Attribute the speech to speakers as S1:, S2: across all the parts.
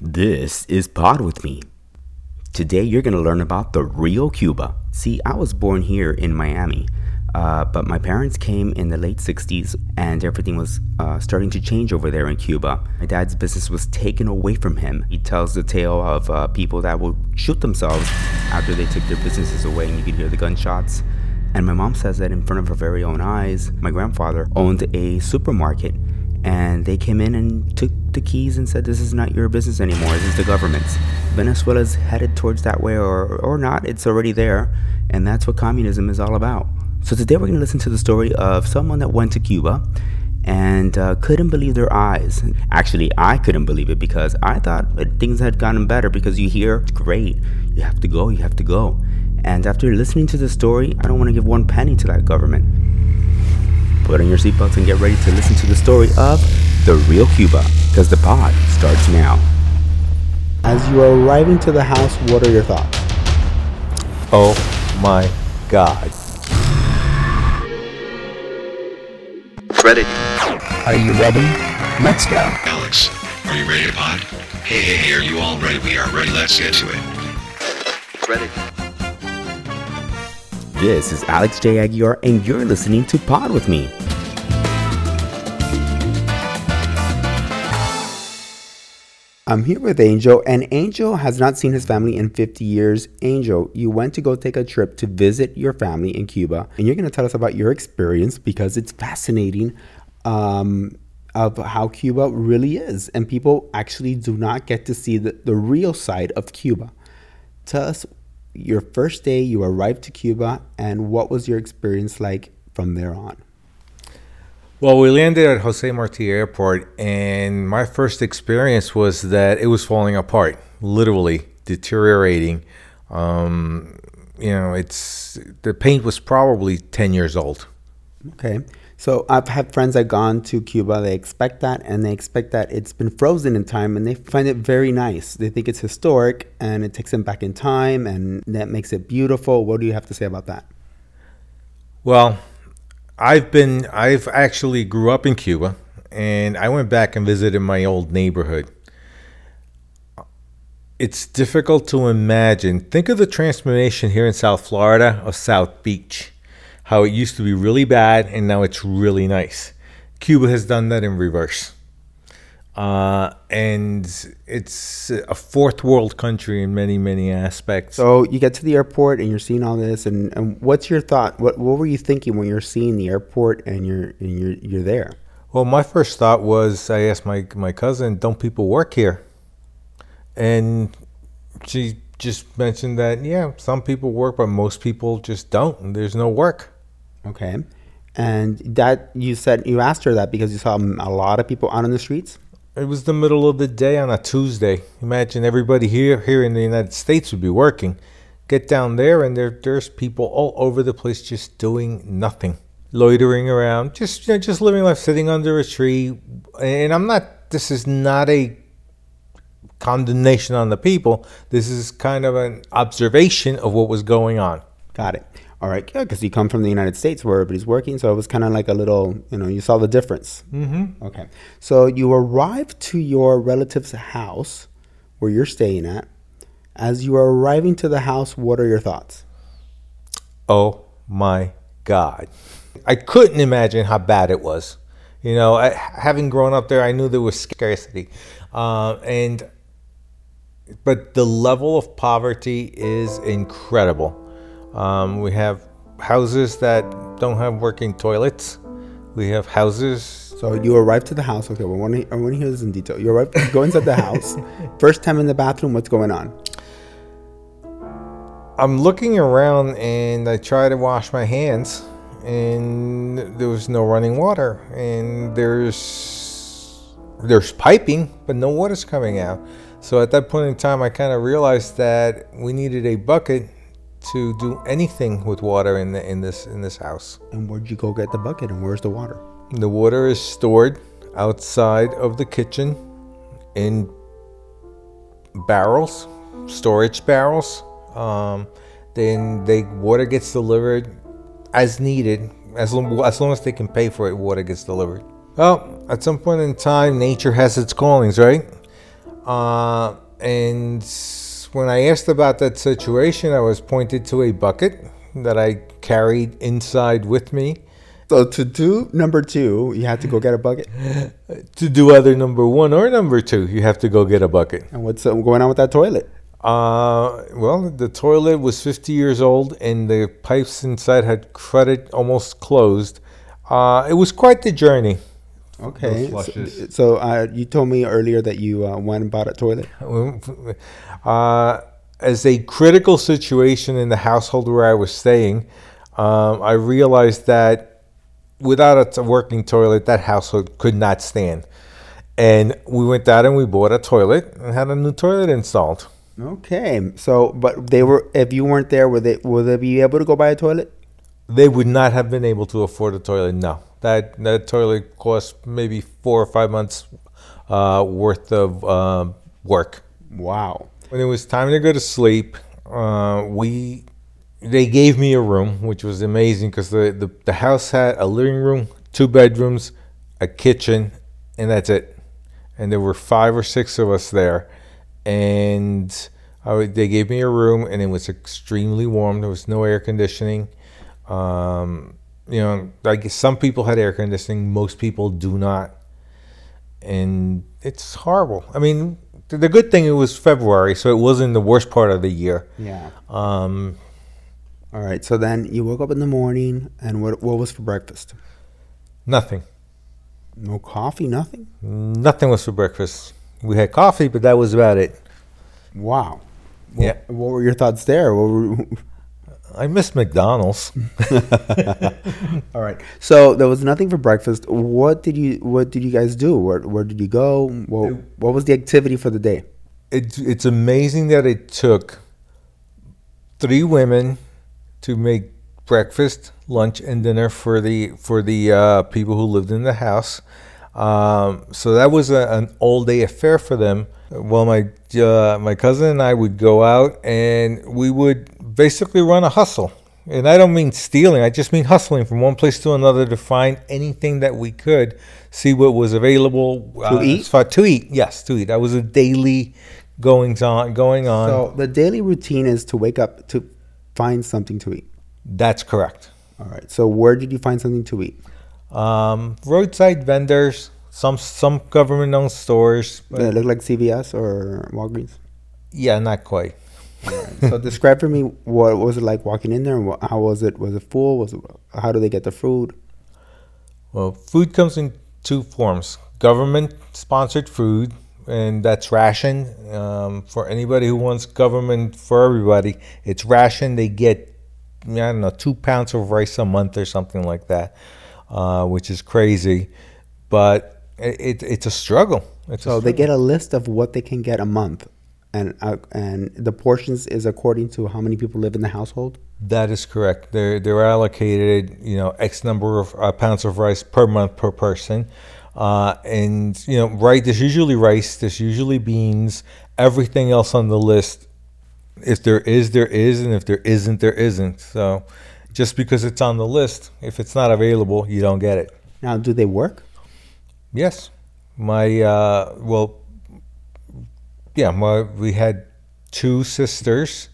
S1: This is Pod with Me. Today you're going to learn about the real Cuba. See, I was born here in Miami, uh, but my parents came in the late 60s and everything was uh, starting to change over there in Cuba. My dad's business was taken away from him. He tells the tale of uh, people that would shoot themselves after they took their businesses away and you can hear the gunshots. And my mom says that in front of her very own eyes, my grandfather owned a supermarket and they came in and took the keys and said, This is not your business anymore, this is the government's. Venezuela's headed towards that way, or, or not, it's already there, and that's what communism is all about. So today we're going to listen to the story of someone that went to Cuba and uh, couldn't believe their eyes. Actually, I couldn't believe it because I thought things had gotten better because you hear, great, you have to go, you have to go. And after listening to the story, I don't want to give one penny to that government. Put on your seatbelts and get ready to listen to the story of the real Cuba, because the pod starts now. As you are arriving to the house, what are your thoughts?
S2: Oh my god.
S3: Credit.
S4: Are you ready? Let's go.
S5: Alex, are you ready to pod? Hey, hey, hey, are you all ready? We are ready. Let's get to it.
S3: Credit.
S1: This is Alex J. Aguilar, and you're listening to Pod with Me. I'm here with Angel, and Angel has not seen his family in 50 years. Angel, you went to go take a trip to visit your family in Cuba, and you're going to tell us about your experience because it's fascinating um, of how Cuba really is, and people actually do not get to see the, the real side of Cuba. Tell us your first day you arrived to Cuba, and what was your experience like from there on?
S2: Well, we landed at Jose Marti Airport, and my first experience was that it was falling apart, literally deteriorating. Um, you know, it's the paint was probably 10 years old.
S1: Okay. So I've had friends that gone to Cuba. They expect that, and they expect that it's been frozen in time, and they find it very nice. They think it's historic, and it takes them back in time, and that makes it beautiful. What do you have to say about that?
S2: Well, I've been, I've actually grew up in Cuba, and I went back and visited my old neighborhood. It's difficult to imagine. Think of the transformation here in South Florida of South Beach, how it used to be really bad and now it's really nice. Cuba has done that in reverse. Uh, and it's a fourth world country in many, many aspects.
S1: So you get to the airport and you're seeing all this, and, and what's your thought? What what were you thinking when you're seeing the airport and you're and you're you're there?
S2: Well, my first thought was I asked my my cousin, "Don't people work here?" And she just mentioned that yeah, some people work, but most people just don't. And there's no work.
S1: Okay, and that you said you asked her that because you saw a lot of people out on the streets.
S2: It was the middle of the day on a Tuesday. Imagine everybody here here in the United States would be working. Get down there and there there's people all over the place just doing nothing. Loitering around, just you know, just living life sitting under a tree. And I'm not this is not a condemnation on the people. This is kind of an observation of what was going on.
S1: Got it. All right, yeah, because you come from the United States where everybody's working, so it was kind of like a little, you know, you saw the difference.
S2: Mm-hmm.
S1: Okay, so you arrive to your relative's house where you're staying at. As you are arriving to the house, what are your thoughts?
S2: Oh my God. I couldn't imagine how bad it was. You know, I, having grown up there, I knew there was scarcity. Uh, and, but the level of poverty is incredible. Um, we have houses that don't have working toilets. We have houses.
S1: So you arrive to the house. Okay, well, I want to, I want to hear this in detail. You arrive, go inside the house. First time in the bathroom, what's going on?
S2: I'm looking around and I try to wash my hands, and there was no running water, and there's there's piping, but no water's coming out. So at that point in time, I kind of realized that we needed a bucket to do anything with water in the in this in this house.
S1: And where'd you go get the bucket? And where's the water?
S2: The water is stored outside of the kitchen in barrels, storage barrels. Um, then the water gets delivered as needed, as long, as long as they can pay for it. Water gets delivered. Well, at some point in time, nature has its callings, right? Uh, and when I asked about that situation, I was pointed to a bucket that I carried inside with me
S1: So to do number two, you had to go get a bucket.
S2: to do either number one or number two. You have to go get a bucket.
S1: And what's uh, going on with that toilet?
S2: Uh, well, the toilet was 50 years old and the pipes inside had crudted, almost closed. Uh, it was quite the journey.
S1: Okay. So, so uh, you told me earlier that you uh, went and bought a toilet.
S2: Uh, as a critical situation in the household where I was staying, um, I realized that without a working toilet, that household could not stand. And we went out and we bought a toilet and had a new toilet installed.
S1: Okay. So, but they were. If you weren't there, would they? Would they be able to go buy a toilet?
S2: They would not have been able to afford a toilet. No, that that toilet cost maybe four or five months uh, worth of um work.
S1: Wow.
S2: When it was time to go to sleep, uh, we they gave me a room, which was amazing because the, the the house had a living room, two bedrooms, a kitchen, and that's it. And there were five or six of us there, and would- they gave me a room, and it was extremely warm. There was no air conditioning. Um, you know, like some people had air conditioning, most people do not and it's horrible. I mean, the good thing it was February, so it wasn't the worst part of the year.
S1: Yeah.
S2: Um,
S1: All right. So then you woke up in the morning, and what what was for breakfast?
S2: nothing,
S1: No coffee. Nothing.
S2: nothing was for breakfast. We had coffee, but that was about it.
S1: Wow.
S2: Yeah,
S1: What were your thoughts there?
S2: I miss McDonald's.
S1: All right. So there was nothing for breakfast. What did you What did you guys do? Where Where did you go? What What was the activity for the day?
S2: It's it's amazing that it took three women to make breakfast, lunch, and dinner for the for the uh, people who lived in the house. Um, so that was a, an all day affair for them. Well, my uh, my cousin and I would go out and we would basically run a hustle. And I don't mean stealing; I just mean hustling from one place to another to find anything that we could, see what was available
S1: To eat?
S2: far- to eat, yes, to eat. That was a daily goings on going on.
S1: So the daily routine is to wake up to find something to eat.
S2: That's correct.
S1: All right. So where did you find something to eat?
S2: Um, roadside vendors, some some government owned stores,
S1: That look like CVS or Walgreens?
S2: yeah, not quite.
S1: So describe for me what was it like walking in there, and what, how was it? Was it full? Was it? How do they get the food?
S2: Well, food comes in two forms: government sponsored food, and that's ration. Um, for anybody who wants government for everybody, it's ration. They get I don't know two pounds of rice a month or something like that, uh, which is crazy, but it, it, it's a struggle. It's a
S1: So they get a list of what they can get a month, and uh, and the portions is according to how many people live in the household.
S2: That is correct. They're they're allocated, you know, X number of uh, pounds of rice per month per person, uh, and you know, right. There's usually rice. There's usually beans. Everything else on the list, if there is, there is, and if there isn't, there isn't. So, just because it's on the list, if it's not available, you don't get it.
S1: Now, do they work?
S2: Yes, my uh, well, yeah, my we had two sisters.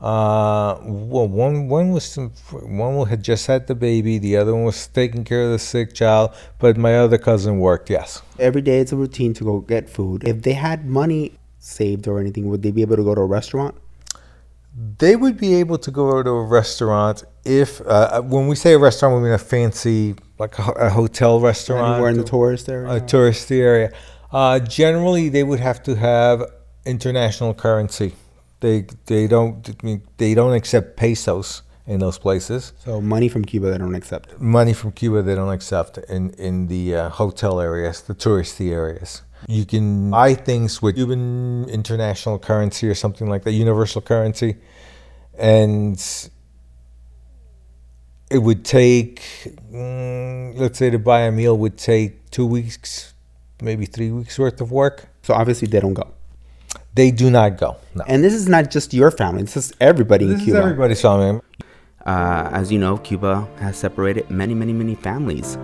S2: Uh, well, one one was one had just had the baby. The other one was taking care of the sick child. But my other cousin worked. Yes,
S1: Every day it's a routine to go get food. If they had money saved or anything, would they be able to go to a restaurant?
S2: they would be able to go to a restaurant if uh, when we say a restaurant, we mean a fancy like a, a hotel restaurant
S1: Anywhere in the tourist area?
S2: a tourist area. Uh, generally, they would have to have international currency. They they don't they don't accept pesos in those places.
S1: so money from Cuba they don't accept.
S2: Money from Cuba they don't accept in in the uh, hotel areas, the touristy areas. You can buy things with Cuban international currency or something like that, universal currency, and it would take, mm, let's say, to buy a meal would take two weeks, maybe three weeks worth of work.
S1: So obviously they don't go.
S2: They do not go. No.
S1: And this is not just your family. This is everybody
S2: This
S1: in
S2: is
S1: Cuba.
S2: everybody's family.
S1: Uh, as you know, Cuba has separated many, many, many families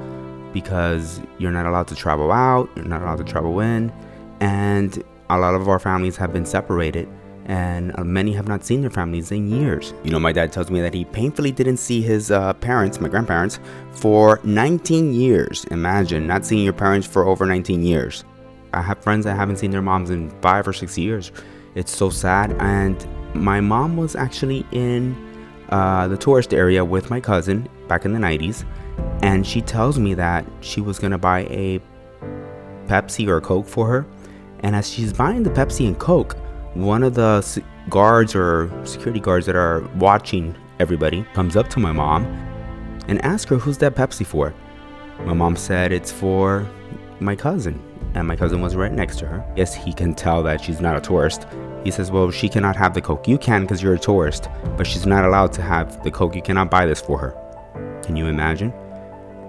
S1: because you're not allowed to travel out, you're not allowed to travel in, and a lot of our families have been separated and uh, many have not seen their families in years. You know, my dad tells me that he painfully didn't see his uh, parents, my grandparents, for 19 years. Imagine not seeing your parents for over 19 years. I have friends that haven't seen their moms in five or six years. It's so sad. And my mom was actually in uh, the tourist area with my cousin back in the 90s. And she tells me that she was going to buy a Pepsi or a Coke for her. And as she's buying the Pepsi and Coke, one of the guards or security guards that are watching everybody comes up to my mom and asks her, Who's that Pepsi for? My mom said, It's for my cousin. And my cousin was right next to her. Yes, he can tell that she's not a tourist. He says, Well, she cannot have the Coke. You can because you're a tourist, but she's not allowed to have the Coke. You cannot buy this for her. Can you imagine?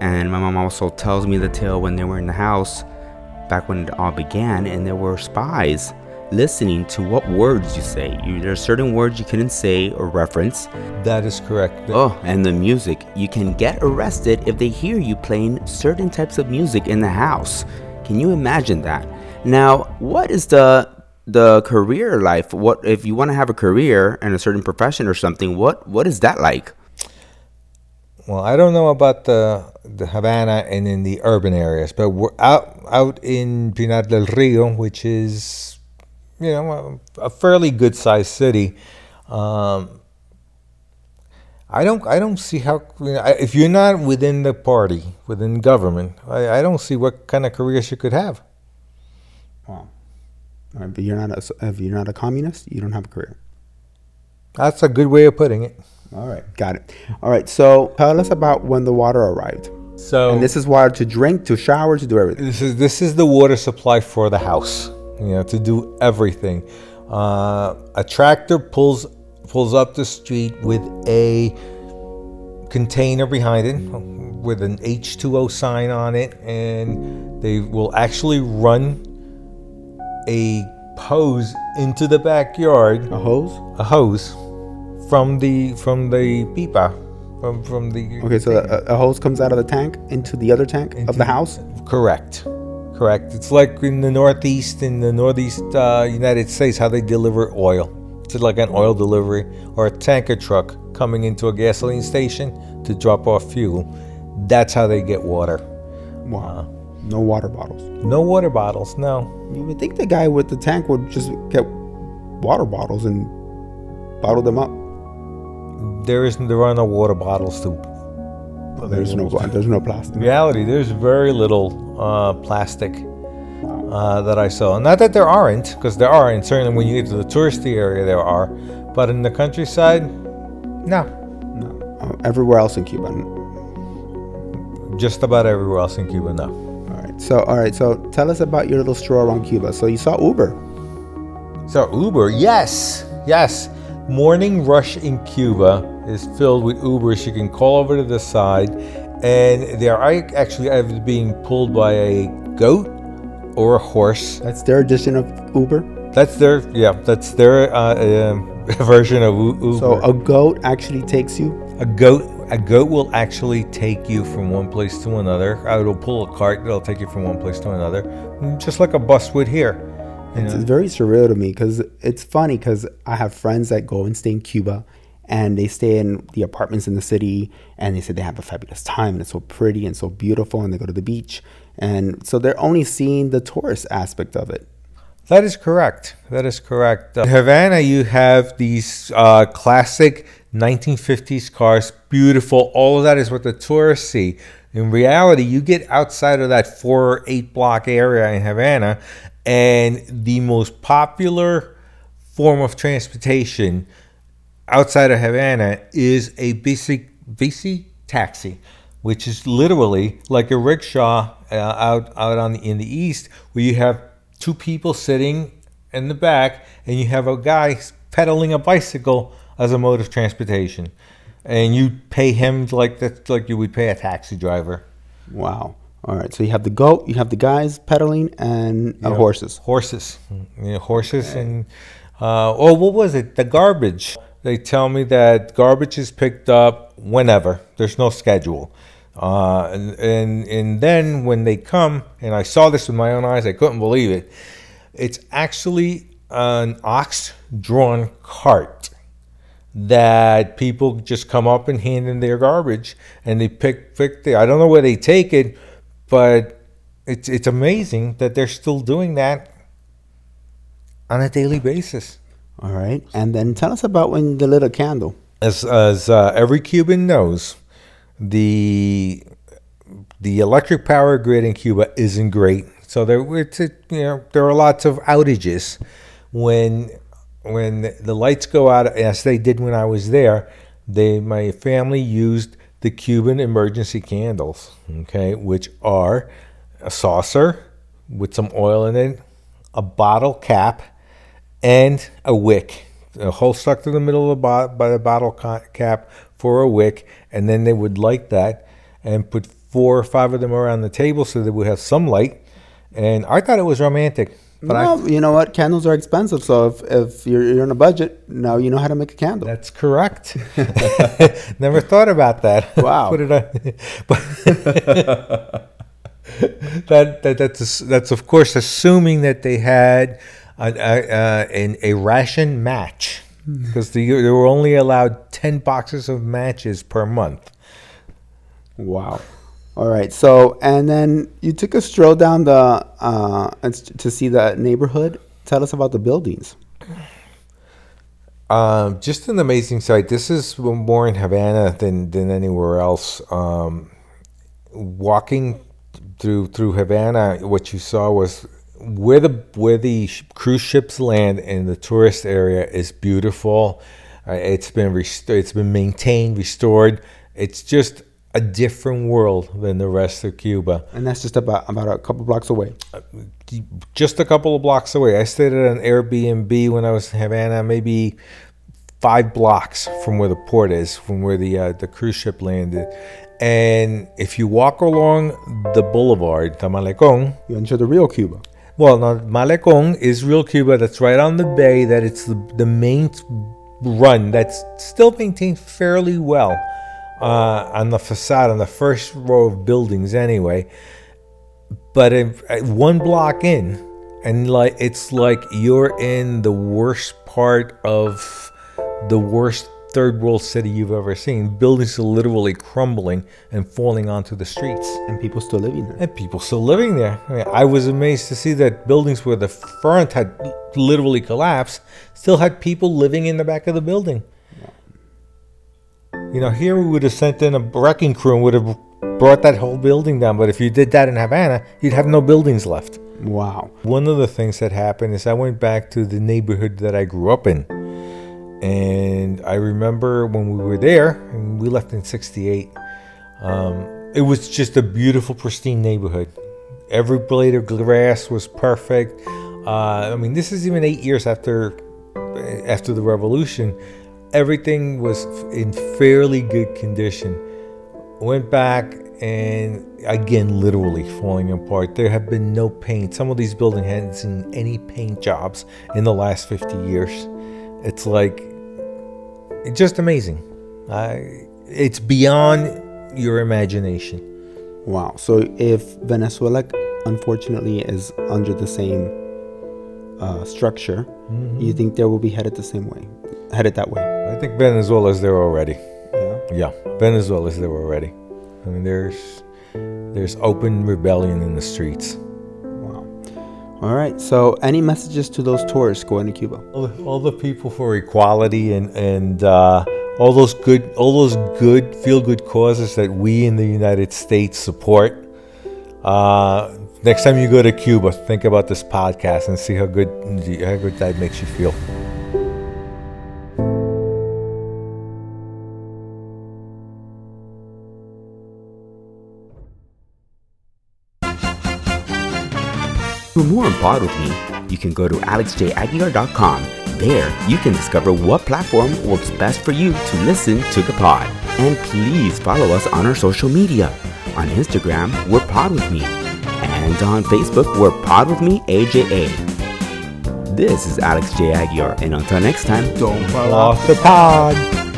S1: And my mom also tells me the tale when they were in the house back when it all began, and there were spies listening to what words you say. You, there are certain words you couldn't say or reference.
S2: That is correct.
S1: Oh, and the music. You can get arrested if they hear you playing certain types of music in the house. Can you imagine that? Now, what is the the career life? What if you want to have a career in a certain profession or something? What what is that like?
S2: Well, I don't know about the the Havana and in the urban areas, but we're out out in Pinar del Rio, which is you know a, a fairly good sized city. Um, I don't I don't see how you know, I- if you're not within the party within government, I, I don't see what kind of careers you could have.
S1: Wow. But you're not a, if you're not a communist, you don't have a career.
S2: That's a good way of putting it.
S1: All right, got it. All right, so tell us about when the water arrived.
S2: So
S1: And this is water to drink, to shower, to do everything.
S2: This is this is the water supply for the house. You know, to do everything. Uh, a tractor pulls pulls up the street with a container behind it with an H2O sign on it, and they will actually run a hose into the backyard
S1: A hose?
S2: a hose from the from the pipa from from the
S1: Okay, so a, a hose comes out of the tank into the other tank of the house?
S2: Correct. Correct. It's like in the Northeast, in the Northeast uh, United States, how they deliver oil. It's like an oil delivery or a tanker truck coming into a gasoline station to drop off fuel. That's how they get water.
S1: Wow. No water bottles.
S2: No water bottles, no.
S1: You would think the guy with the tank would just get water bottles and bottle them up.
S2: There isn't. there are no water bottles to.
S1: There's no there's no plastic.
S2: In reality, there's very little uh, plastic uh, that I saw. Not that there aren't, because there are, and certainly when you get to the touristy area, there are. But in the countryside, no.
S1: No. Uh, everywhere else in Cuba.
S2: Just about everywhere else in Cuba, no.
S1: All right. So all right. So tell us about your little stroll around Cuba. So you saw Uber.
S2: So Uber, yes, yes. Morning rush in Cuba is filled with Ubers. You can call over to the side, and they are actually being pulled by a goat or a horse.
S1: That's their edition of Uber.
S2: That's their yeah. That's their uh, um version of U- Uber.
S1: So a goat actually takes you.
S2: a goat a goat will actually take you from one place to another. Uh, It'll pull a cart. It'll take you from one place to another, just like a bus would here.
S1: It's
S2: know?
S1: very surreal to me because it's funny because I have friends that go and stay in Cuba and they stay in the apartments in the city and they say they have a fabulous time and it's so pretty and so beautiful and they go to the beach. And so they're only seeing the tourist aspect of it.
S2: That is correct. That is correct. Uh, Havana, you have these uh, classic 1950s cars, beautiful. All of that is what the tourists see. In reality, you get outside of that four or eight block area in Havana, and the most popular form of transportation outside of Havana is a bici, bici taxi, which is literally like a rickshaw uh, out out on the, in the east, where you have two people sitting in the back, and you have a guy pedaling a bicycle as a mode of transportation, and you pay him like that, like you would pay a taxi driver.
S1: Wow. All right. So you have the goat, you have the guys pedaling, and uh, horses.
S2: Horses, you know, horses, and uh, oh, what was it? The garbage. They tell me that garbage is picked up whenever. There's no schedule. Uh, and, and and then when they come, and I saw this with my own eyes, I couldn't believe it. It's actually an ox drawn cart that people just come up and hand in their garbage and they pick pick the I don't know where they take it, but it's it's amazing that they're still doing that on a daily basis.
S1: All right. And then tell us about when the little candle.
S2: As as uh, every Cuban knows, the the electric power grid in Cuba isn't great. So there it's a, you know there are lots of outages when when the lights go out as they did when I was there. They my family used the Cuban emergency candles, okay, which are a saucer with some oil in it, a bottle cap, and a wick. A hole stuck to the middle of the bo- by the bottle ca- cap for a wick, and then they would light that and put four or five of them around the table so that we have some light. And I thought it was romantic, but I,
S1: well, you know what? Candles are expensive. So if, if you're, you're on a budget, now you know how to make a candle.
S2: that's correct. Never thought about that.
S1: Wow.
S2: Put it on. But that, that that's that's of course assuming that they had a, a, a, a ration match because they, they were only allowed ten boxes of matches per month.
S1: Wow. All right. So, and then you took a stroll down the uh, and to see the neighborhood. Tell us about the buildings.
S2: Um, just an amazing sight. This is more in Havana than, than anywhere else. Um, walking through through Havana, what you saw was where the where the cruise ships land in the tourist area is beautiful. Uh, it's been rest- it's been maintained, restored. It's just a different world than the rest of Cuba.
S1: And that's just about about a couple blocks away.
S2: just a couple of blocks away. I stayed at an Airbnb when I was in Havana, maybe five blocks from where the port is, from where the uh, the cruise ship landed. And if you walk along the boulevard, the Malecon,
S1: You enter the real Cuba.
S2: Well, now Malecon is real Cuba. That's right on the bay. That it's the, the main run that's still maintained fairly well uh, on the facade on the first row of buildings, anyway. But if, uh, one block in, and like it's like you're in the worst part of the worst third world city you've ever seen. Buildings are literally crumbling and falling onto the streets
S1: And people still living there.
S2: and people still living there. I, mean, I was amazed to see that buildings where the front had literally collapsed still had people living in the back of the building. You know, here we would have sent in a wrecking crew and would have brought that whole building down. But if you did that in Havana, you'd have no buildings left.
S1: Wow.
S2: One of the things that happened is I went back to the neighborhood that I grew up in. And I remember when we were there, and we left in 68, um, it was just a beautiful, pristine neighborhood. Every blade of grass was perfect. Uh, I mean, this is even eight years after after the revolution. Everything was in fairly good condition. Went back and again, literally falling apart. There have been no paint. Some of these buildings hadn't seen any paint jobs in the last 50 years. It's like, just amazing. I, it's beyond your imagination.
S1: Wow. So if Venezuela, unfortunately, is under the same uh, structure, you think they will be headed the same way, headed that way?
S2: I think Venezuela's there already.
S1: Yeah.
S2: Yeah, Venezuela's there already. I mean, there's there's open rebellion in the streets.
S1: All right. So, any messages to those tourists going to Cuba?
S2: all the, all the people for equality and and uh, all those good all those good feel good causes that we in the United States support. Uh, next time you go to Cuba, think about this podcast and see how good how good that makes you feel.
S1: For more on Pod With Me, you can go to alexjaguilar.com. There, you can discover what platform works best for you to listen to the pod. And please follow us on our social media. On Instagram, we're Pod With Me. And on Facebook, we're Pod With Me AJA. This is Alex J. Aguilar, and until next time,
S2: Don't fall off the pod.
S3: Credit.